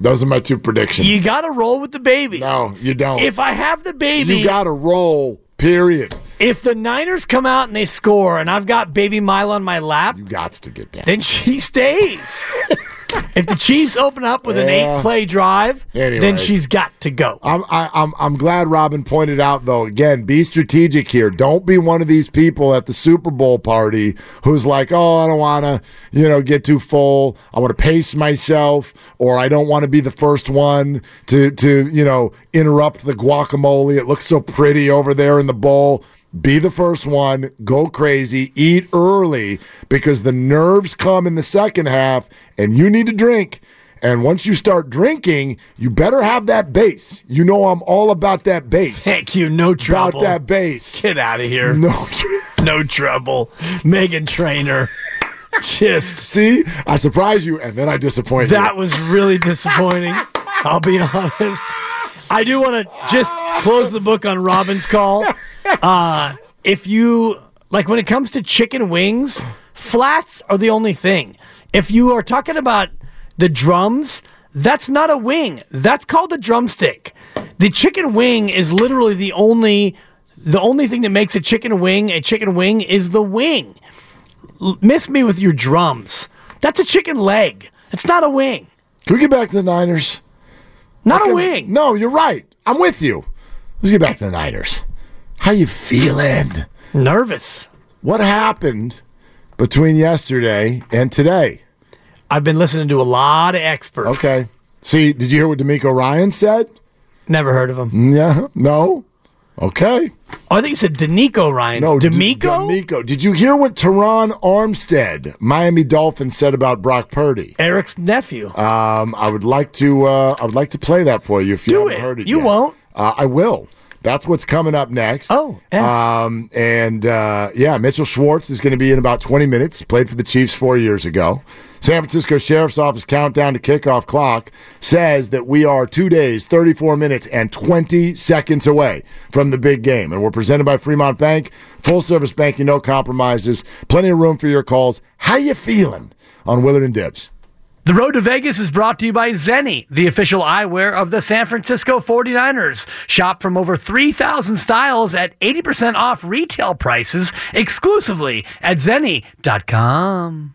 Those are my two predictions. you got to roll with the baby. no, you don't. If I have the baby, you got to roll, period. if the Niners come out and they score and I've got baby Mile on my lap, You got to get that. then she [LAUGHS] stays. [LAUGHS] if the Chiefs open up with an eight play drive, Anyway. then she's got to go. I'm I, I'm I'm glad Robin pointed out though. Again, be strategic here. Don't be one of these people at the Super Bowl party who's like, "Oh, I don't want to, you know, get too full. I want to pace myself, or I don't want to be the first one to to you know interrupt the guacamole. It looks so pretty over there in the bowl." Be the first one, go crazy, eat early because the nerves come in the second half and you need to drink. And once you start drinking, you better have that base. You know I'm all about that base. Thank you. No trouble. About that base. Get out of here. No. [LAUGHS] No trouble. Meghan Trainor. Just See, I surprise you and then I disappoint you. that was really disappointing. I'll be honest. I do want to just close the book on Robin's call. [LAUGHS] Uh, if you like, when it comes to chicken wings, flats are the only thing. If you are talking about the drums, that's not a wing. That's called a drumstick. The chicken wing is literally the only the only thing that makes a chicken wing a chicken wing is the wing. L- miss me with your drums. That's a chicken leg. It's not a wing. Can we get back to the Niners? Not a wing. No, you're right. I'm with you. Let's get back to the Niners. How you feeling? Nervous. What happened between yesterday and today? I've been listening to a lot of experts. Okay. See, did you hear what DeMeco Ryan said? Never heard of him. Yeah. No. Okay. Oh, I think you said Danico Ryan. No, D- DeMeco? DeMeco. Did you hear what Terron Armstead, Miami Dolphins, said about Brock Purdy? Eric's nephew. Um, I would like to. Uh, I would like to play that for you if you Do haven't it. heard it. You yet. won't. Uh, I will. That's what's coming up next. Oh, yes. Um, and uh, yeah, Mitchell Schwartz is going to be in about 20 minutes. Played for the Chiefs four years ago. San Francisco Sheriff's Office countdown to kickoff clock says that we are two days, 34 minutes, and 20 seconds away from the big game. And we're presented by Fremont Bank, full service banking, no compromises, plenty of room for your calls. How you feeling on Willard and Dibs? The Road to Vegas is brought to you by Zenni, the official eyewear of the San Francisco 49ers. Shop from over 3,000 styles at 80% off retail prices exclusively at zenni.com.